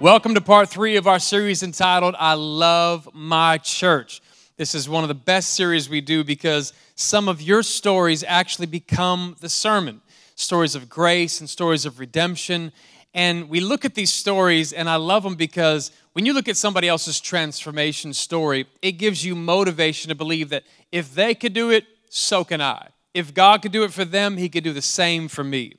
Welcome to part three of our series entitled I Love My Church. This is one of the best series we do because some of your stories actually become the sermon stories of grace and stories of redemption. And we look at these stories, and I love them because when you look at somebody else's transformation story, it gives you motivation to believe that if they could do it, so can I. If God could do it for them, He could do the same for me.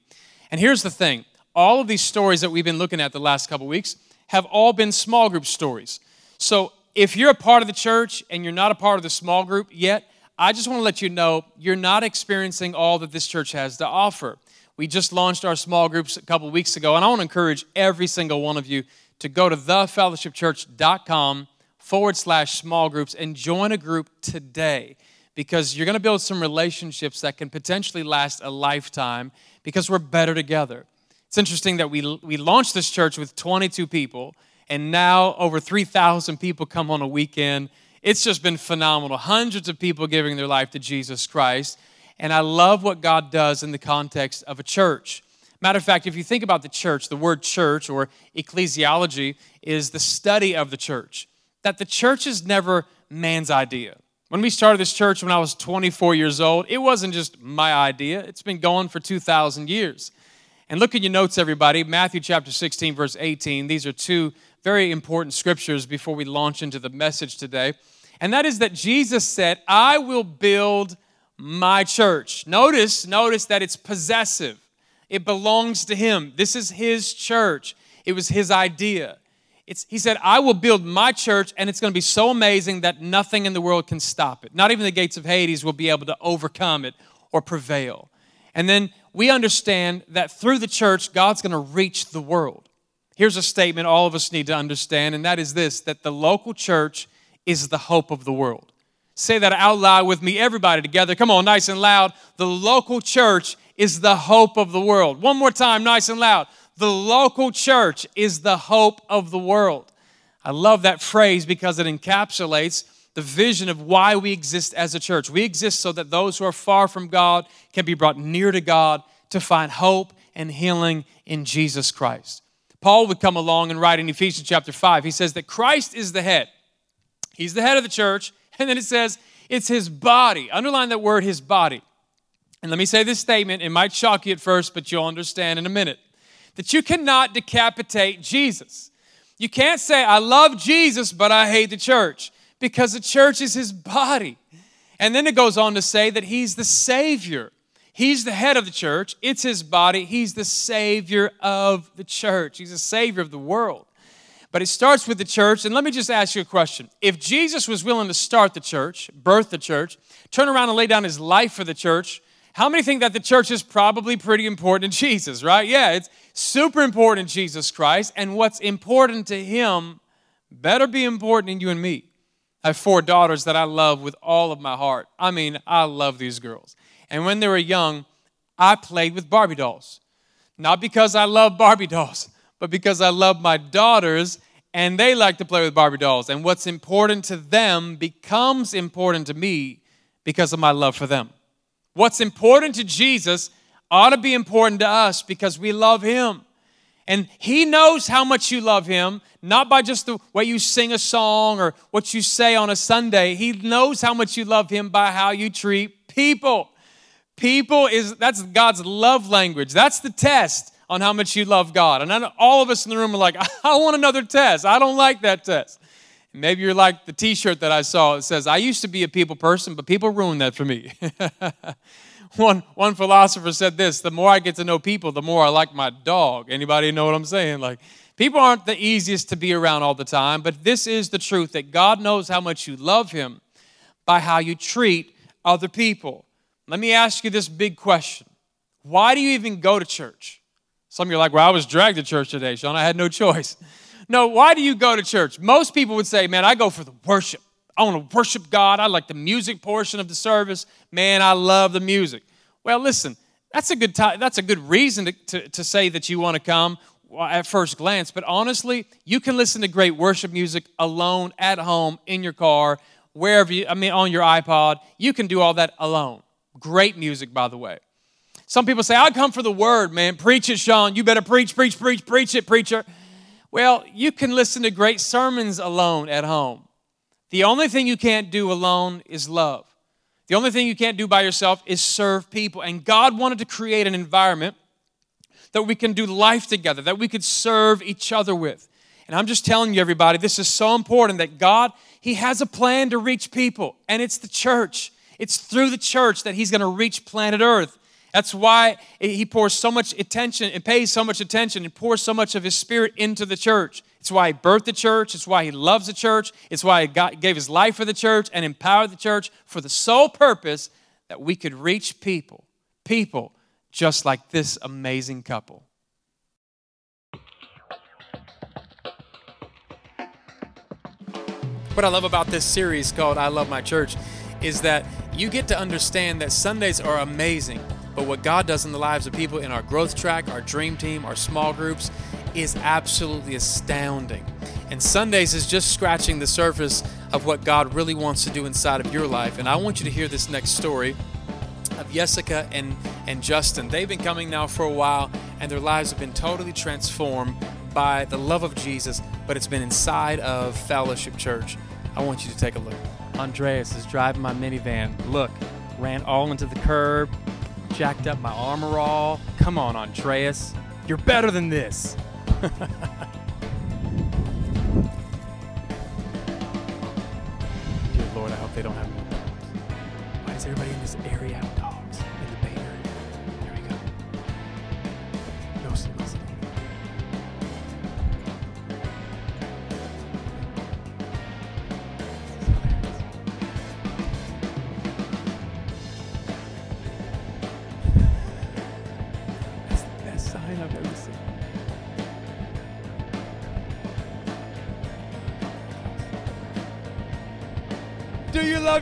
And here's the thing all of these stories that we've been looking at the last couple weeks, have all been small group stories. So if you're a part of the church and you're not a part of the small group yet, I just want to let you know you're not experiencing all that this church has to offer. We just launched our small groups a couple weeks ago, and I want to encourage every single one of you to go to thefellowshipchurch.com forward slash small groups and join a group today because you're going to build some relationships that can potentially last a lifetime because we're better together. It's interesting that we, we launched this church with 22 people, and now over 3,000 people come on a weekend. It's just been phenomenal. Hundreds of people giving their life to Jesus Christ. And I love what God does in the context of a church. Matter of fact, if you think about the church, the word church or ecclesiology is the study of the church. That the church is never man's idea. When we started this church when I was 24 years old, it wasn't just my idea, it's been going for 2,000 years. And look in your notes, everybody. Matthew chapter 16, verse 18. These are two very important scriptures before we launch into the message today. And that is that Jesus said, I will build my church. Notice, notice that it's possessive. It belongs to him. This is his church. It was his idea. It's, he said, I will build my church, and it's going to be so amazing that nothing in the world can stop it. Not even the gates of Hades will be able to overcome it or prevail. And then we understand that through the church, God's going to reach the world. Here's a statement all of us need to understand, and that is this that the local church is the hope of the world. Say that out loud with me, everybody together. Come on, nice and loud. The local church is the hope of the world. One more time, nice and loud. The local church is the hope of the world. I love that phrase because it encapsulates the vision of why we exist as a church. We exist so that those who are far from God can be brought near to God to find hope and healing in Jesus Christ. Paul would come along and write in Ephesians chapter 5, he says that Christ is the head. He's the head of the church. And then it says it's his body. Underline that word, his body. And let me say this statement. It might shock you at first, but you'll understand in a minute that you cannot decapitate Jesus. You can't say, I love Jesus, but I hate the church because the church is his body. And then it goes on to say that he's the Savior. He's the head of the church, it's his body. He's the Savior of the church, he's the Savior of the world. But it starts with the church. And let me just ask you a question. If Jesus was willing to start the church, birth the church, turn around and lay down his life for the church, how many think that the church is probably pretty important in Jesus, right? Yeah, it's super important in Jesus Christ. And what's important to him better be important in you and me. I have four daughters that I love with all of my heart. I mean, I love these girls. And when they were young, I played with Barbie dolls. Not because I love Barbie dolls, but because I love my daughters and they like to play with Barbie dolls. And what's important to them becomes important to me because of my love for them. What's important to Jesus ought to be important to us because we love him. And he knows how much you love him, not by just the way you sing a song or what you say on a Sunday. He knows how much you love him by how you treat people. People is that's God's love language. That's the test on how much you love God. And all of us in the room are like, I want another test. I don't like that test. Maybe you're like the t shirt that I saw. It says, I used to be a people person, but people ruined that for me. one, one philosopher said this the more I get to know people, the more I like my dog. Anybody know what I'm saying? Like, people aren't the easiest to be around all the time, but this is the truth that God knows how much you love Him by how you treat other people. Let me ask you this big question Why do you even go to church? Some of you are like, well, I was dragged to church today, Shaun. I had no choice. No, why do you go to church? Most people would say, man, I go for the worship. I want to worship God. I like the music portion of the service. Man, I love the music. Well, listen, that's a good time, that's a good reason to, to, to say that you want to come at first glance, but honestly, you can listen to great worship music alone at home in your car, wherever you, I mean, on your iPod. You can do all that alone. Great music, by the way. Some people say, I come for the word, man. Preach it, Shaun. You better preach, preach, preach, preach it, preacher. Well, you can listen to great sermons alone at home. The only thing you can't do alone is love. The only thing you can't do by yourself is serve people. And God wanted to create an environment that we can do life together, that we could serve each other with. And I'm just telling you, everybody, this is so important that God, He has a plan to reach people, and it's the church. It's through the church that He's going to reach planet Earth. That's why He pours so much attention and pays so much attention and pours so much of His Spirit into the church. It's why He birthed the church. It's why He loves the church. It's why He got, gave His life for the church and empowered the church for the sole purpose that we could reach people. People just like this amazing couple. What I love about this series called I Love My Church is that you get to understand that Sundays are amazing, but what God does in the lives of people in our growth track, our dream team, our small groups is absolutely astounding. And Sundays is just scratching the surface of what God really wants to do inside of your life. And I want you to hear this next story of Jessica and, and Justin. They've been coming now for a while, and their lives have been totally transformed by the love of Jesus, but it's been inside of Fellowship Church. I want you to take a look. Andreas is driving my minivan. Look, ran all into the curb, jacked up my armor all. Come on, Andreas. You're better than this. Dear Lord, I hope they don't have any. Why is everybody in this area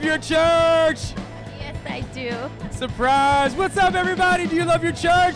love your church? Yes, I do. Surprise! What's up, everybody? Do you love your church?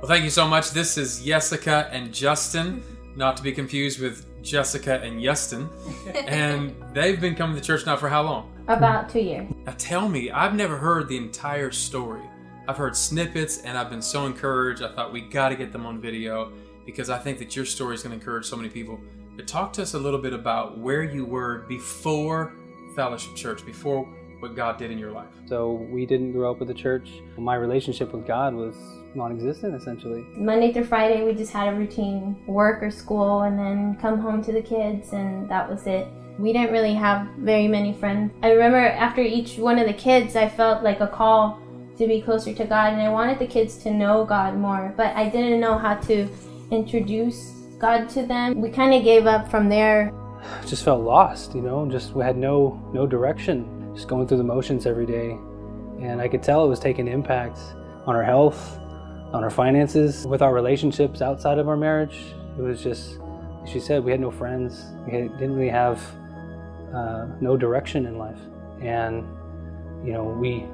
Well, thank you so much. This is Jessica and Justin, not to be confused with Jessica and Justin. and they've been coming to church now for how long? About two years. Now tell me, I've never heard the entire story. I've heard snippets and I've been so encouraged. I thought we got to get them on video because I think that your story is going to encourage so many people. But talk to us a little bit about where you were before Fellowship Church, before what God did in your life. So we didn't grow up with the church. My relationship with God was non-existent essentially. Monday through Friday, we just had a routine work or school and then come home to the kids, and that was it. We didn't really have very many friends. I remember after each one of the kids, I felt like a call to be closer to God, and I wanted the kids to know God more, but I didn't know how to introduce God to them. We kind of gave up from there. Just felt lost, you know, just we had no no direction, just going through the motions every day. And I could tell it was taking impact on our health, on our finances, with our relationships outside of our marriage. It was just she said, we had no friends. We didn't really have uh, no direction in life. And you know, we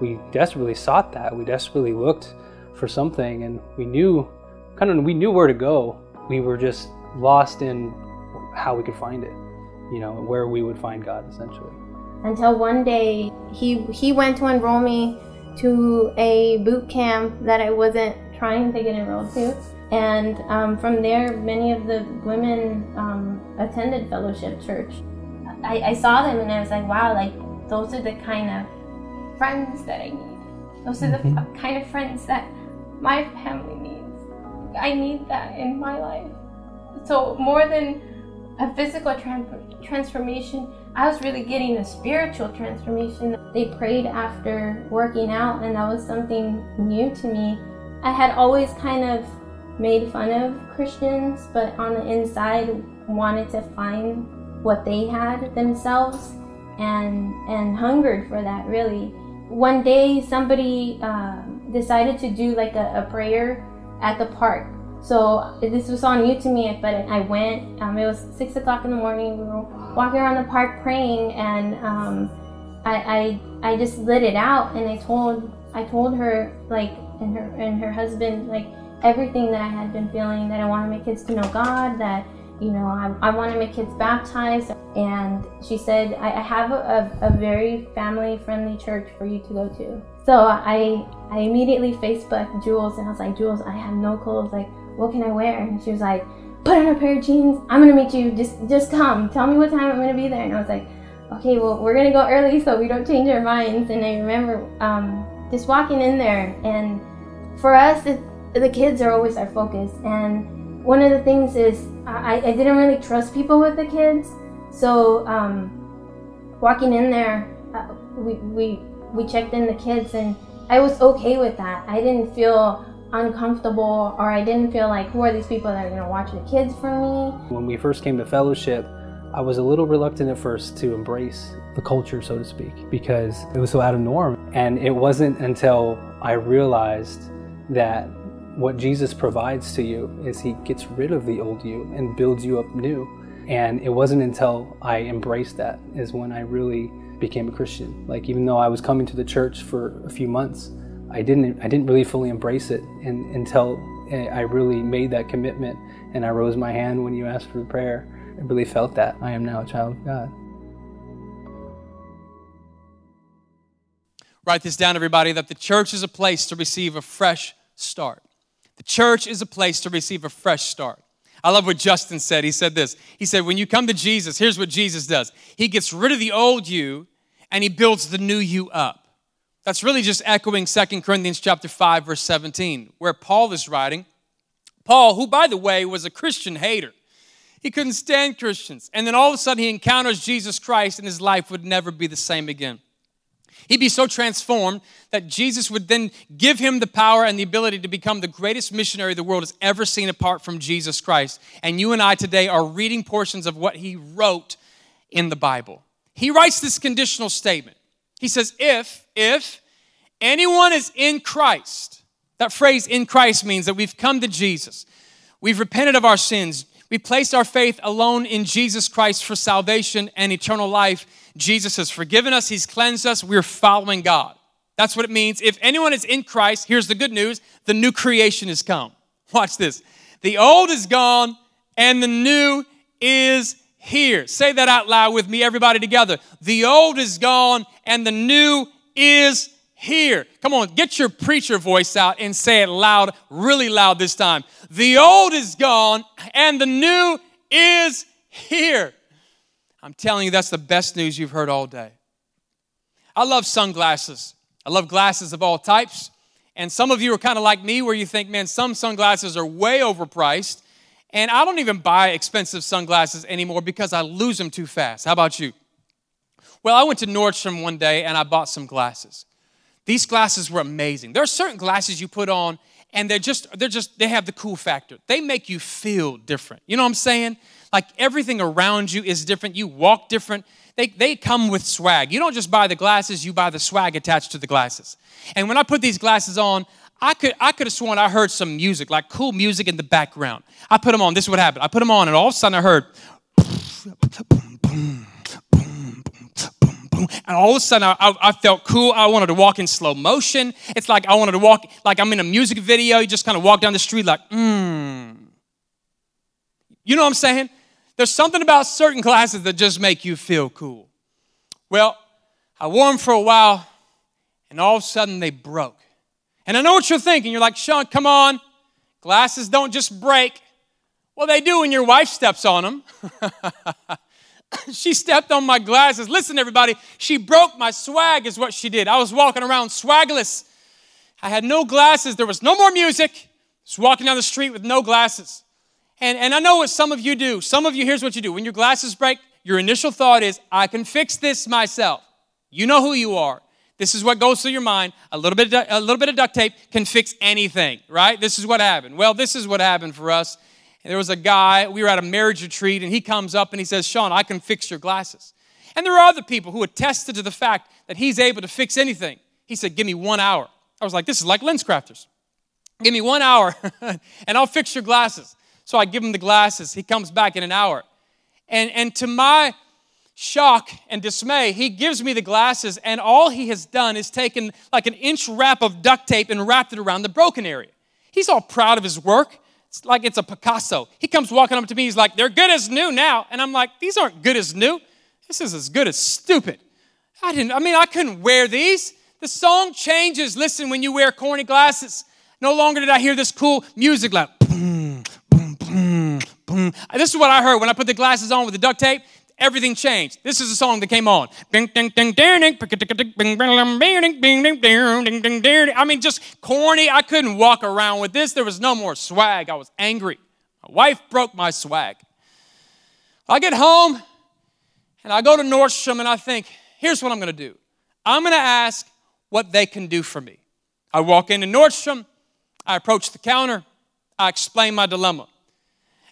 we desperately sought that. We desperately looked for something and we knew kind of we knew where to go. We were just lost in how we could find it, you know, where we would find God essentially. Until one day, he he went to enroll me to a boot camp that I wasn't trying to get enrolled to, and um, from there, many of the women um, attended Fellowship Church. I, I saw them and I was like, wow, like those are the kind of friends that I need. Those are the f- kind of friends that my family needs. I need that in my life. So more than a physical tran- transformation, I was really getting a spiritual transformation. They prayed after working out, and that was something new to me. I had always kind of made fun of Christians, but on the inside wanted to find what they had themselves and and hungered for that really. One day somebody um, decided to do like a, a prayer at the park. So this was all new to me, but I went. Um, it was six o'clock in the morning. We were walking around the park praying, and um, I, I I just lit it out, and I told I told her like and her and her husband like everything that I had been feeling that I wanted my kids to know God that you know I, I wanted my kids baptized and she said I, I have a, a, a very family friendly church for you to go to So I I immediately Facebooked Jules and I was like, Jules, I have no clothes. Like, what can I wear? And she was like, put on a pair of jeans. I'm gonna meet you. Just just come. Tell me what time I'm gonna be there. And I was like, okay, well we're gonna go early so we don't change our minds. And I remember um, just walking in there and for us, it, the kids are always our focus. And one of the things is I, I didn't really trust people with the kids. So um, walking in there, uh, we, we we checked in the kids and I was okay with that. I didn't feel uncomfortable or I didn't feel like who are these people that are going to watch the kids for me. When we first came to fellowship, I was a little reluctant at first to embrace the culture, so to speak, because it was so out of norm. And it wasn't until I realized that what Jesus provides to you is he gets rid of the old you and builds you up new. And it wasn't until I embraced that is when I really became a Christian. Like even though I was coming to the church for a few months, I didn't I didn't really fully embrace it and, until I really made that commitment and I rose my hand when you asked for the prayer. I really felt that I am now a child of God. Write this down, everybody, that the church is a place to receive a fresh start. The church is a place to receive a fresh start. I love what Justin said. He said this. He said, When you come to Jesus, here's what Jesus does He gets rid of the old you and He builds the new you up. That's really just echoing Second Corinthians chapter 5 verse 17 where Paul is writing. Paul, who by the way was a Christian hater. He couldn't stand Christians. And then all of a sudden he encounters Jesus Christ and his life would never be the same again. He'd be so transformed that Jesus would then give him the power and the ability to become the greatest missionary the world has ever seen apart from Jesus Christ. And you and I today are reading portions of what he wrote in the Bible. He writes this conditional statement. He says, If, if anyone is in Christ, that phrase in Christ means that we've come to Jesus, we've repented of our sins, we placed our faith alone in Jesus Christ for salvation and eternal life. Jesus has forgiven us, He's cleansed us, we're following God. That's what it means. If anyone is in Christ, here's the good news the new creation has come. Watch this. The old is gone and the new is here. Say that out loud with me, everybody together. The old is gone and the new is here. Come on, get your preacher voice out and say it loud, really loud this time. The old is gone and the new is here. I'm telling you, that's the best news you've heard all day. I love sunglasses. I love glasses of all types. And some of you are kind of like me where you think, man, some sunglasses are way overpriced. And I don't even buy expensive sunglasses anymore because I lose them too fast. How about you? Well, I went to Nordstrom one day and I bought some glasses. These glasses were amazing. There are certain glasses you put on and they're just they're just they have the cool factor. They make you feel different. You know what I'm saying? Like everything around you is different. You walk different. They, they come with swag. You don't just buy the glasses, you buy the swag attached to the glasses. And when I put these glasses on, I could, I could have sworn I heard some music, like cool music in the background. I put them on, this is what happened. I put them on, and all of a sudden I heard and all of a sudden I, I, I, felt cool. I wanted to walk in slow motion. It's like I wanted to walk like I'm in a music video. You just kind of walk down the street like, mmm. You know what I'm saying? There's something about certain classes that just make you feel cool. Well, I wore them for a while, and all of a sudden they broke. And I know what you're thinking. You're like, Shaun, come on. Glasses don't just break. Well, they do when your wife steps on them. she stepped on my glasses. Listen, everybody, she broke my swag, is what she did. I was walking around swagless. I had no glasses. There was no more music. Just walking down the street with no glasses. And, and I know what some of you do. Some of you, here's what you do. When your glasses break, your initial thought is, I can fix this myself. You know who you are. This is what goes through your mind. A little bit, of, a little bit of duct tape can fix anything, right? This is what happened. Well, this is what happened for us. And there was a guy, we were at a marriage retreat, and he comes up and he says, Shaun, I can fix your glasses. And there are other people who attested to the fact that he's able to fix anything. He said, Give me one hour. I was like, This is like LensCrafters. Give me one hour and I'll fix your glasses. So I give him the glasses. He comes back in an hour. And, and to my shock and dismay, he gives me the glasses, and all he has done is taken like an inch wrap of duct tape and wrapped it around the broken area. He's all proud of his work. It's like it's a Picasso. He comes walking up to me. He's like, they're good as new now. And I'm like, these aren't good as new. This is as good as stupid. I didn't, I mean, I couldn't wear these. The song changes. Listen, when you wear corny glasses, no longer did I hear this cool music like boom, boom, boom, boom. This is what I heard when I put the glasses on with the duct tape. Everything changed. This is a song that came on. I mean, just corny. I couldn't walk around with this. There was no more swag. I was angry. My wife broke my swag. I get home and I go to Nordstrom and I think, here's what I'm going to do. I'm going to ask what they can do for me. I walk into Nordstrom, I approach the counter, I explain my dilemma.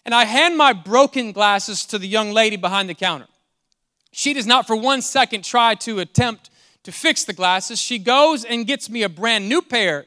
And I hand my broken glasses to the young lady behind the counter. She does not for one second try to attempt to fix the glasses. She goes and gets me a brand new pair,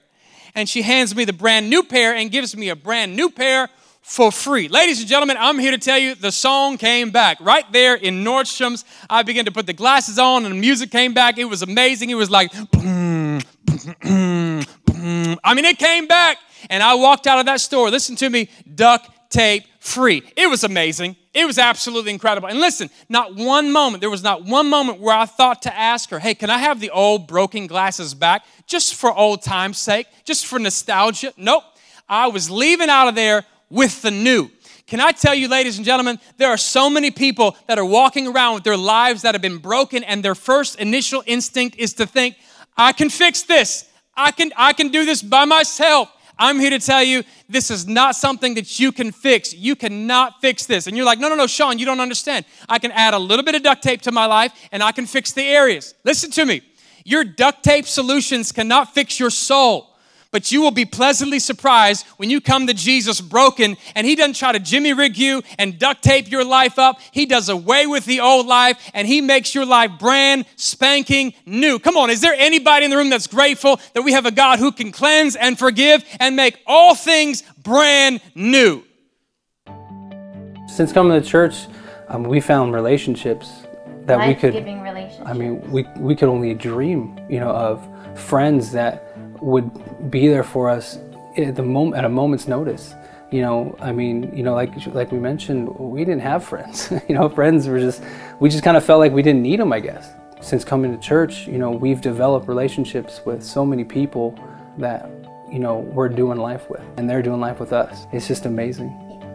and she hands me the brand new pair and gives me a brand new pair for free. Ladies and gentlemen, I'm here to tell you the song came back. Right there in Nordstrom's, I began to put the glasses on and the music came back. It was amazing. It was like, boom, boom, boom. I mean, it came back. And I walked out of that store, listen to me, duck tape free. It was amazing. It was absolutely incredible. And listen, not one moment, there was not one moment where I thought to ask her, hey, can I have the old broken glasses back just for old time's sake, just for nostalgia? Nope. I was leaving out of there with the new. Can I tell you, ladies and gentlemen, there are so many people that are walking around with their lives that have been broken, and their first initial instinct is to think, I can fix this. I can, I can do this by myself. I'm here to tell you this is not something that you can fix. You cannot fix this. And you're like, no, no, no, Shaun, you don't understand. I can add a little bit of duct tape to my life and I can fix the areas. Listen to me. Your duct tape solutions cannot fix your soul but you will be pleasantly surprised when you come to Jesus broken and He doesn't try to jimmy rig you and duct tape your life up. He does away with the old life and He makes your life brand spanking new. Come on, is there anybody in the room that's grateful that we have a God who can cleanse and forgive and make all things brand new? Since coming to church, um, we found relationships that we could. I mean, we we could only dream, you know, of friends that would be there for us at the moment at a moment's notice. You know i mean you know like like we mentioned we didn't have friends. You know friends were just we just kind of felt like we didn't need them i guess. Since coming to church you know we've developed relationships with so many people that you know we're doing life with and they're doing life with us. It's just amazing.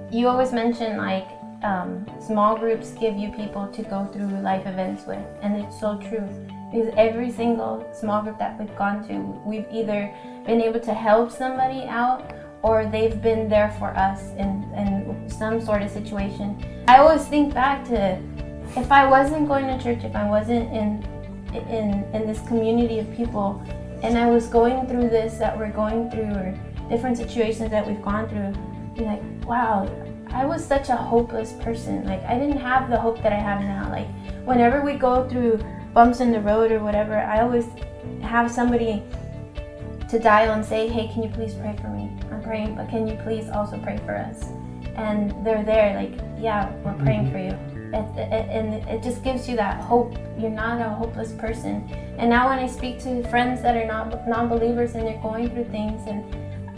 You always mention like um, small groups give you people to go through life events with and it's so true because every single small group that we've gone to, we've either been able to help somebody out or they've been there for us in, in some sort of situation. I always think back to if I wasn't going to church, if I wasn't in in in this community of people and I was going through this that we're going through or different situations that we've gone through, be like, wow, I was such a hopeless person. Like I didn't have the hope that I have now. Like whenever we go through bumps in the road or whatever, I always have somebody to dial and say, hey, can you please pray for me? I'm praying, but can you please also pray for us? And they're there, like, yeah, we're praying mm-hmm. for you. It, it, and it just gives you that hope. You're not a hopeless person. And now when I speak to friends that are not non-believers and they're going through things, and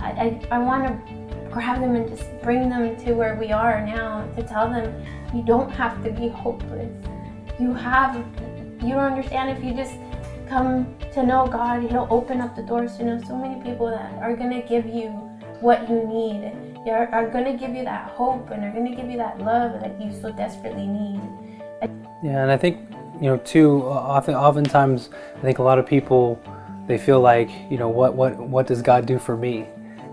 I, I, I want to grab them and just bring them to where we are now to tell them you don't have to be hopeless. You have you don't understand if you just come to know God, He'll open up the doors to know so many people that are going to give you what you need, are, are going to give you that hope, and are going to give you that love that you so desperately need. Yeah, and I think, you know, too, uh, often, oftentimes, I think a lot of people, they feel like, you know, what, what, what does God do for me?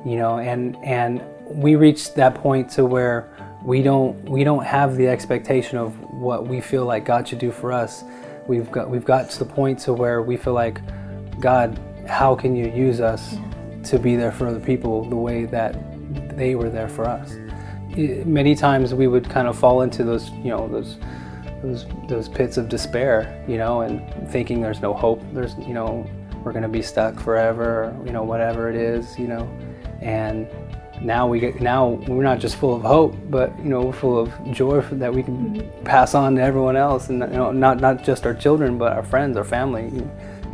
You know, and, and we reach that point to where we don't, we don't have the expectation of what we feel like God should do for us we've got we've got to the point to where we feel like God, how can you use us to be there for other people the way that they were there for us? It, many times we would kind of fall into those, you know, those those those pits of despair, you know, and thinking there's no hope. There's, you know, we're going to be stuck forever, you know, whatever it is, you know, and now we get now we're not just full of hope, but you know we're full of joy that we can mm-hmm. pass on to everyone else, and you know not not just our children, but our friends, our family.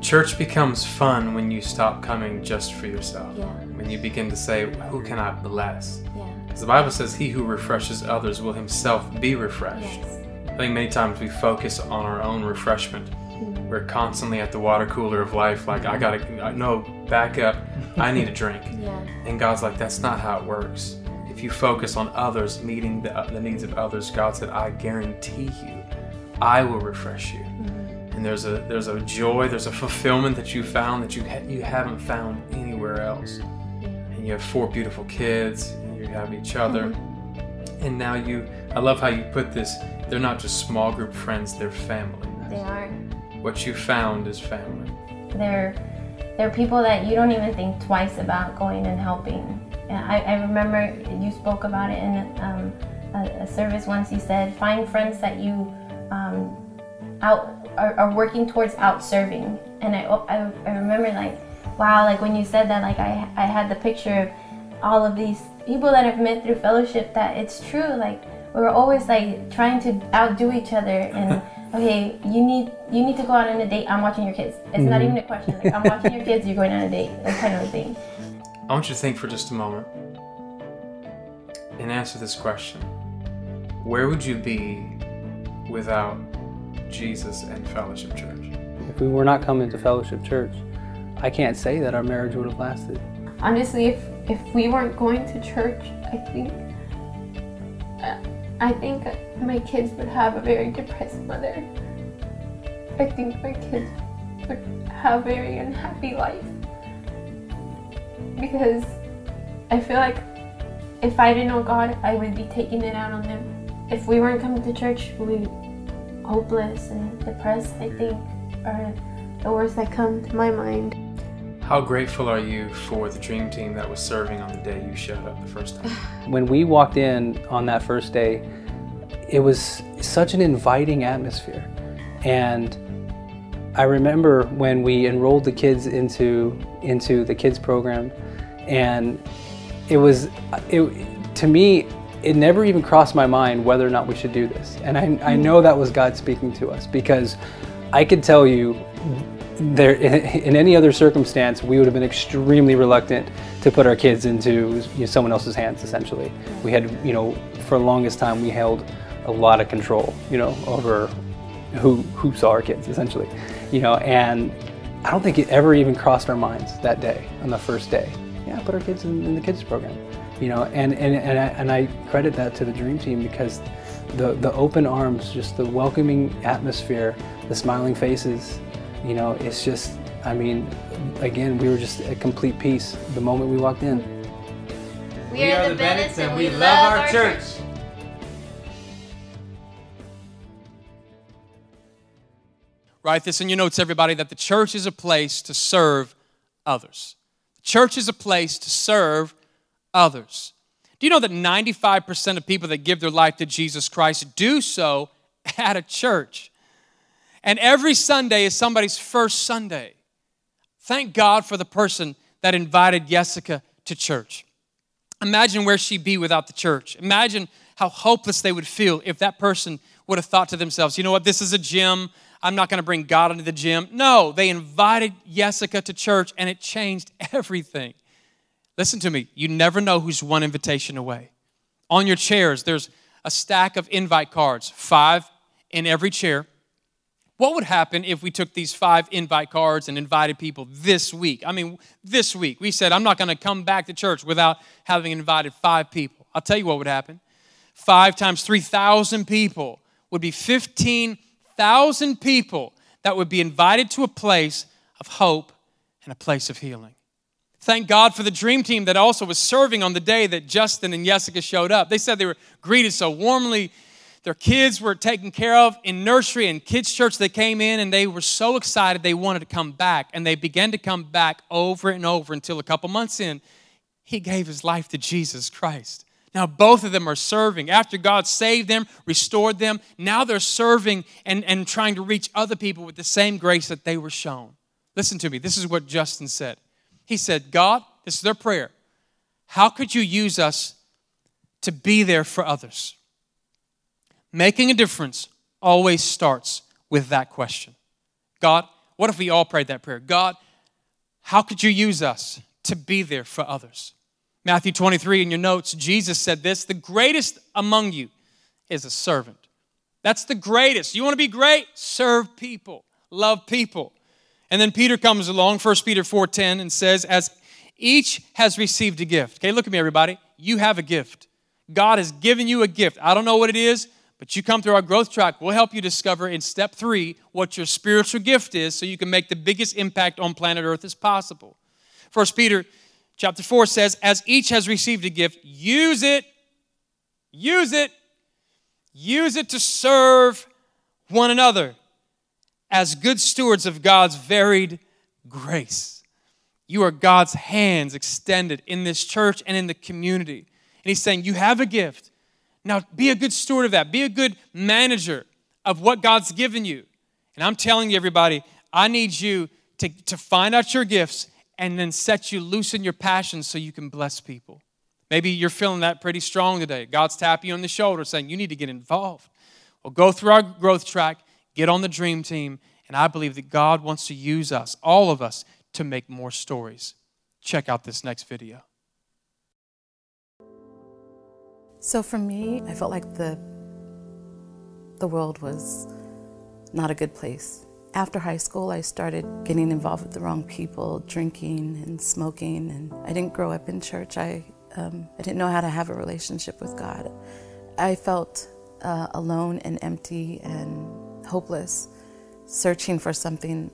Church becomes fun when you stop coming just for yourself. Yeah. When you begin to say, "Who can I bless?" Yeah. Because the Bible says, "He who refreshes others will himself be refreshed." Yes. I think many times we focus on our own refreshment. Mm-hmm we're constantly at the water cooler of life, like, I gotta, no, back up, I need a drink. Yeah. And God's like, that's not how it works. If you focus on others, meeting the, the needs of others, God said, I guarantee you, I will refresh you. Mm-hmm. And there's a there's a joy, there's a fulfillment that you found that you ha- you haven't found anywhere else. And you have four beautiful kids. And you have each other, mm-hmm. and now you. I love how you put this. They're not just small group friends; they're family. They are. What you found is family. They're they're people that you don't even think twice about going and helping. I, I remember you spoke about it in um, a, a service once. You said find friends that you um, out are, are working towards out serving. And I, I I remember like wow like when you said that like I I had the picture of all of these people that I've met through fellowship that it's true like we're always like trying to outdo each other and okay you need you need to go out on a date i'm watching your kids it's not even a question like i'm watching your kids you're going on a date that kind of a thing I want you to think for just a moment and answer this question. Where would you be without Jesus and Fellowship Church? If we were not coming to Fellowship Church, I can't say that our marriage would have lasted. honestly if if we weren't going to church i think uh, i think my kids would have a very depressed mother. I think my kids would have a very unhappy life. Because i feel like if i didn't know god i would be taking it out on them. If we weren't coming to church we would be hopeless and depressed i think are the words that come to my mind. How grateful are you for the dream team that was serving on the day you showed up the first time? When we walked in on that first day, it was such an inviting atmosphere. And I remember when we enrolled the kids into into the kids program and it was it to me it never even crossed my mind whether or not we should do this. And I, I mm-hmm. know that was God speaking to us because I could tell you there in any other circumstance we would have been extremely reluctant to put our kids into you know, someone else's hands essentially we had you know for the longest time we held a lot of control you know over who who saw our kids essentially you know and i don't think it ever even crossed our minds that day on the first day yeah put our kids in, in the kids program you know and and and I, and I credit that to the dream team because the the open arms just the welcoming atmosphere the smiling faces you know it's just i mean again we were just a complete piece the moment we walked in we, are, the Bennett's and we love our church. Write this in your notes, everybody, that the church is a place to serve others. The church is a place to serve others. Do you know that 95% of people that give their life to Jesus Christ do so at a church? And every Sunday is somebody's first Sunday. Thank God for the person that invited Jessica to church. Imagine where she'd be without the church. Imagine how hopeless they would feel if that person would have thought to themselves, you know what, this is a gym. I'm not going to bring God into the gym. No, they invited Jessica to church and it changed everything. Listen to me, you never know who's one invitation away. On your chairs, there's a stack of invite cards, five in every chair. What would happen if we took these five invite cards and invited people this week? I mean, this week. We said, I'm not going to come back to church without having invited five people. I'll tell you what would happen. Five times 3,000 people would be 15,000 people that would be invited to a place of hope and a place of healing. Thank God for the dream team that also was serving on the day that Justin and Jessica showed up. They said they were greeted so warmly. Their kids were taken care of in nursery and kids' church. They came in and they were so excited they wanted to come back. And they began to come back over and over until a couple months in, he gave his life to Jesus Christ. Now, both of them are serving. After God saved them, restored them, now they're serving and, and trying to reach other people with the same grace that they were shown. Listen to me. This is what Justin said. He said, God, this is their prayer. How could you use us to be there for others? Making a difference always starts with that question God, what if we all prayed that prayer? God, how could you use us to be there for others? Matthew 23 in your notes, Jesus said this the greatest among you is a servant. That's the greatest. You want to be great? Serve people. love people. And then Peter comes along, 1 Peter 4:10, and says, as each has received a gift. Okay, look at me, everybody. You have a gift. God has given you a gift. I don't know what it is, but you come through our growth track. We'll help you discover in step three what your spiritual gift is so you can make the biggest impact on planet Earth as possible. First Peter chapter 4 says, As each has received a gift, use it, use it, use it to serve one another as good stewards of God's varied grace. You are God's hands extended in this church and in the community. And He's saying, You have a gift. Now be a good steward of that, be a good manager of what God's given you. And I'm telling you, everybody, I need you to, to find out your gifts and then set you loose in your passions so you can bless people. Maybe you're feeling that pretty strong today. God's tapping you on the shoulder saying, You need to get involved. Well, go through our growth track, get on the dream team, and I believe that God wants to use us, all of us, to make more stories. Check out this next video. So for me, I felt like the the world was not a good place. After high school, I started getting involved with the wrong people, drinking and smoking, and I didn't grow up in church. I um, I didn't know how to have a relationship with God. I felt uh, alone and empty and hopeless, searching for something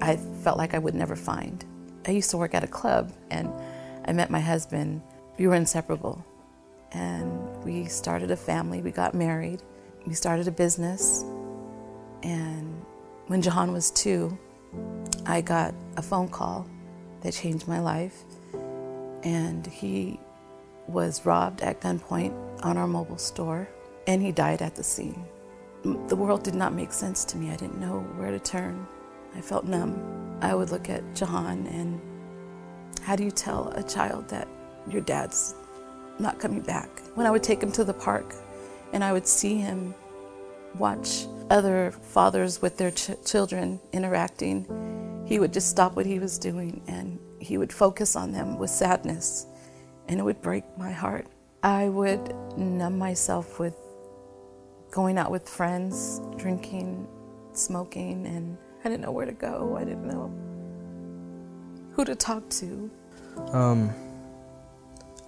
I felt like I would never find. I used to work at a club and I met my husband. We were inseparable. And we started a family, we got married, we started a business. And when Jahan was two, I got a phone call that changed my life. And he was robbed at gunpoint on our mobile store, and he died at the scene. The world did not make sense to me. I didn't know where to turn. I felt numb. I would look at Jahan and how do you tell a child that your dad's not coming back? When I would take him to the park and I would see him watch other fathers with their ch- children interacting, he would just stop what he was doing and he would focus on them with sadness and it would break my heart. I would numb myself with going out with friends, drinking, smoking, and I didn't know where to go. I didn't know who to talk to. Um,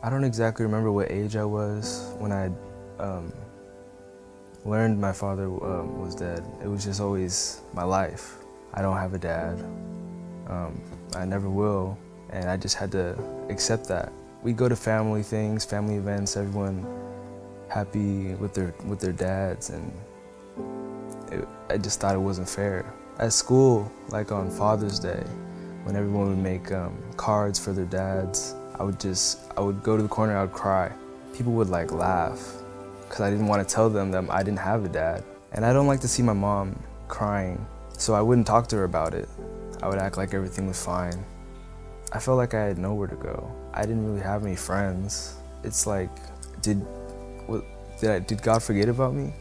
I don't exactly remember what age I was when I um, learned my father um, was dead. It was just always my life. I don't have a dad. Um, I never will, and I just had to accept that. We go to family things, family events, everyone happy with their with their dads, and it, I just thought it wasn't fair. At school, like on Father's Day, when everyone would make um, cards for their dads, I would just, I would go to the corner, I would cry. People would like laugh because I didn't want to tell them that I didn't have a dad. And I don't like to see my mom crying, so I wouldn't talk to her about it. I would act like everything was fine. I felt like I had nowhere to go. I didn't really have any friends. It's like, did, what, did, I, did God forget about me?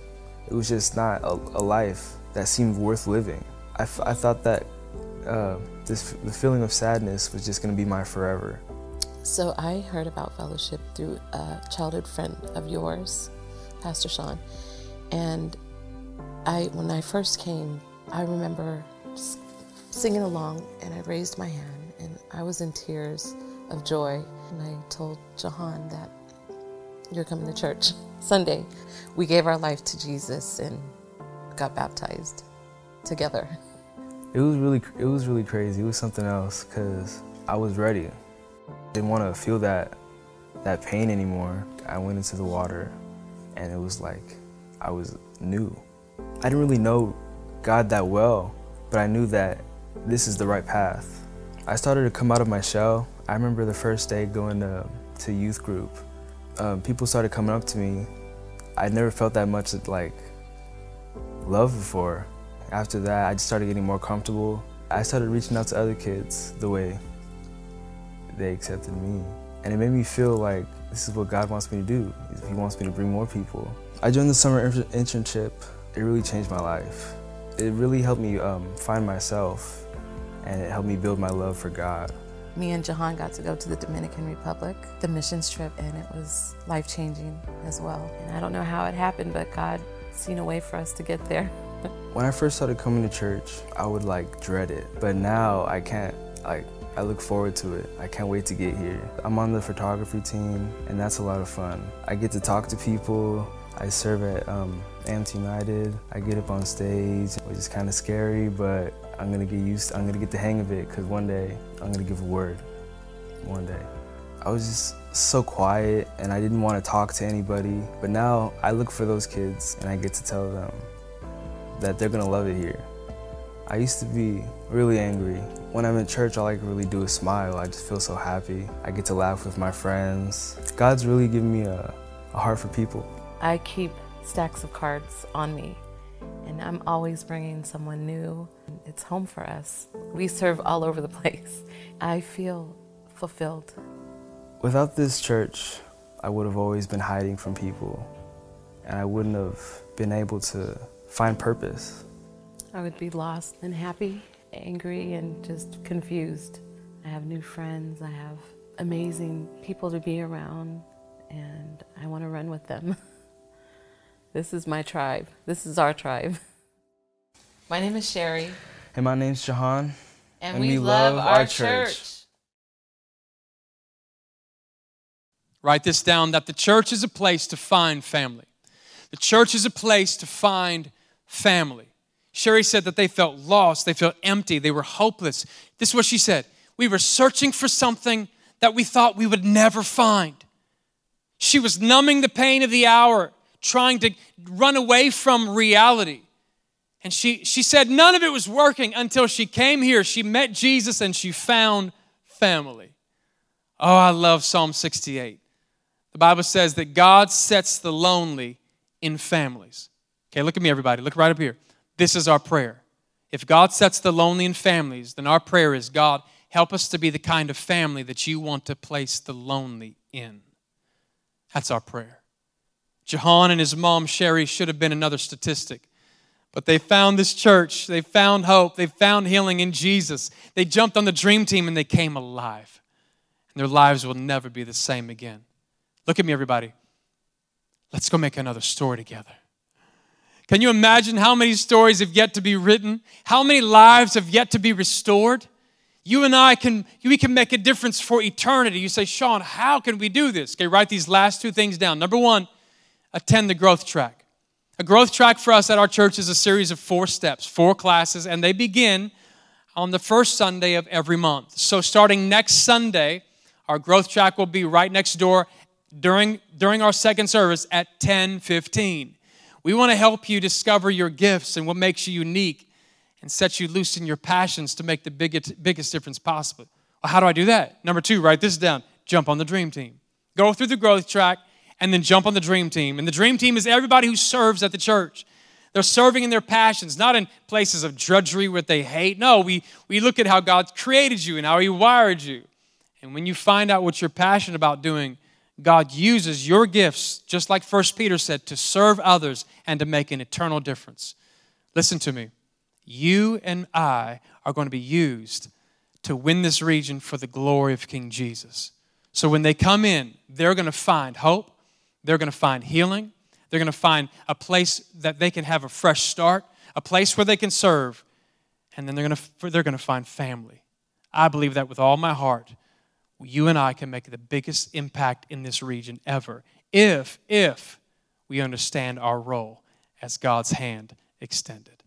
It was just not a, a life that seemed worth living. I, I thought that uh, this, the feeling of sadness was just going to be my forever. So I heard about fellowship through a childhood friend of yours, Pastor Shaun. And I, when I first came, I remember singing along and I raised my hand and I was in tears of joy. And I told Jahan that you're coming to church Sunday. We gave our life to Jesus and got baptized together. It was really, it was really crazy. It was something else because I was ready. I didn't want to feel that, that pain anymore. I went into the water, and it was like I was new. I didn't really know God that well, but I knew that this is the right path. I started to come out of my shell. I remember the first day going to, to youth group. Um, people started coming up to me. I never felt that much like love before. After that, I just started getting more comfortable. I started reaching out to other kids the way they accepted me. And it made me feel like this is what God wants me to do. He wants me to bring more people. I joined the summer internship. It really changed my life. It really helped me um, find myself and it helped me build my love for God. Me and Jahan got to go to the Dominican Republic, the missions trip, and it was life changing as well. And I don't know how it happened, but God seen a way for us to get there. When I first started coming to church, I would like dread it, but now I can't. Like, I look forward to it. I can't wait to get here. I'm on the photography team, and that's a lot of fun. I get to talk to people. I serve at um, AMT United. I get up on stage, which is kind of scary, but I'm gonna get used. I'm gonna get the hang of it, cause one day I'm gonna give a word. One day. I was just so quiet, and I didn't want to talk to anybody. But now I look for those kids, and I get to tell them that they're gonna love it here. I used to be really angry. When I'm in church, all I can really do is smile. I just feel so happy. I get to laugh with my friends. God's really given me a, a heart for people. I keep stacks of cards on me, and I'm always bringing someone new. It's home for us. We serve all over the place. I feel fulfilled. Without this church, I would have always been hiding from people, and I wouldn't have been able to find purpose. I would be lost and happy, angry, and just confused. I have new friends, I have amazing people to be around, and I want to run with them. this is my tribe. This is our tribe. My name is Sherry, And my name's Jahan. and, And we, we love, love our, our church. church. Write this down that the church is a place to find family. The church is a place to find family. Sherry said that they felt lost, they felt empty, they were hopeless. This is what she said We were searching for something that we thought we would never find. She was numbing the pain of the hour, trying to run away from reality. And she, she said none of it was working until she came here. She met Jesus and she found family. Oh, I love Psalm 68. The Bible says that God sets the lonely in families. Okay, look at me, everybody. Look right up here. This is our prayer. If God sets the lonely in families, then our prayer is God, help us to be the kind of family that you want to place the lonely in. That's our prayer. Jahan and his mom, Sherry, should have been another statistic. But they found this church. They found hope. They found healing in Jesus. They jumped on the dream team and they came alive. And their lives will never be the same again. Look at me, everybody. Let's go make another story together. Can you imagine how many stories have yet to be written? How many lives have yet to be restored? You and I can, we can make a difference for eternity. You say, Shaun, how can we do this? Okay, write these last two things down. Number one, attend the growth track. A growth track for us at our church is a series of four steps, four classes, and they begin on the first Sunday of every month. So starting next Sunday, our growth track will be right next door during, during our second service at 10:15. We want to help you discover your gifts and what makes you unique and set you loose in your passions to make the biggest, biggest difference possible. Well, how do I do that? Number two, write this down. Jump on the dream team. Go through the growth track and then jump on the dream team. And the dream team is everybody who serves at the church. They're serving in their passions, not in places of drudgery where they hate. No, we, we look at how God created you and how He wired you. And when you find out what you're passionate about doing, God uses your gifts, just like First Peter said, to serve others and to make an eternal difference. Listen to me. You and I are going to be used to win this region for the glory of King Jesus. So when they come in, they're going to find hope, they're going to find healing, they're going to find a place that they can have a fresh start, a place where they can serve, and then they're going to, they're going to find family. I believe that with all my heart you and I can make the biggest impact in this region ever if if we understand our role as God's hand extended.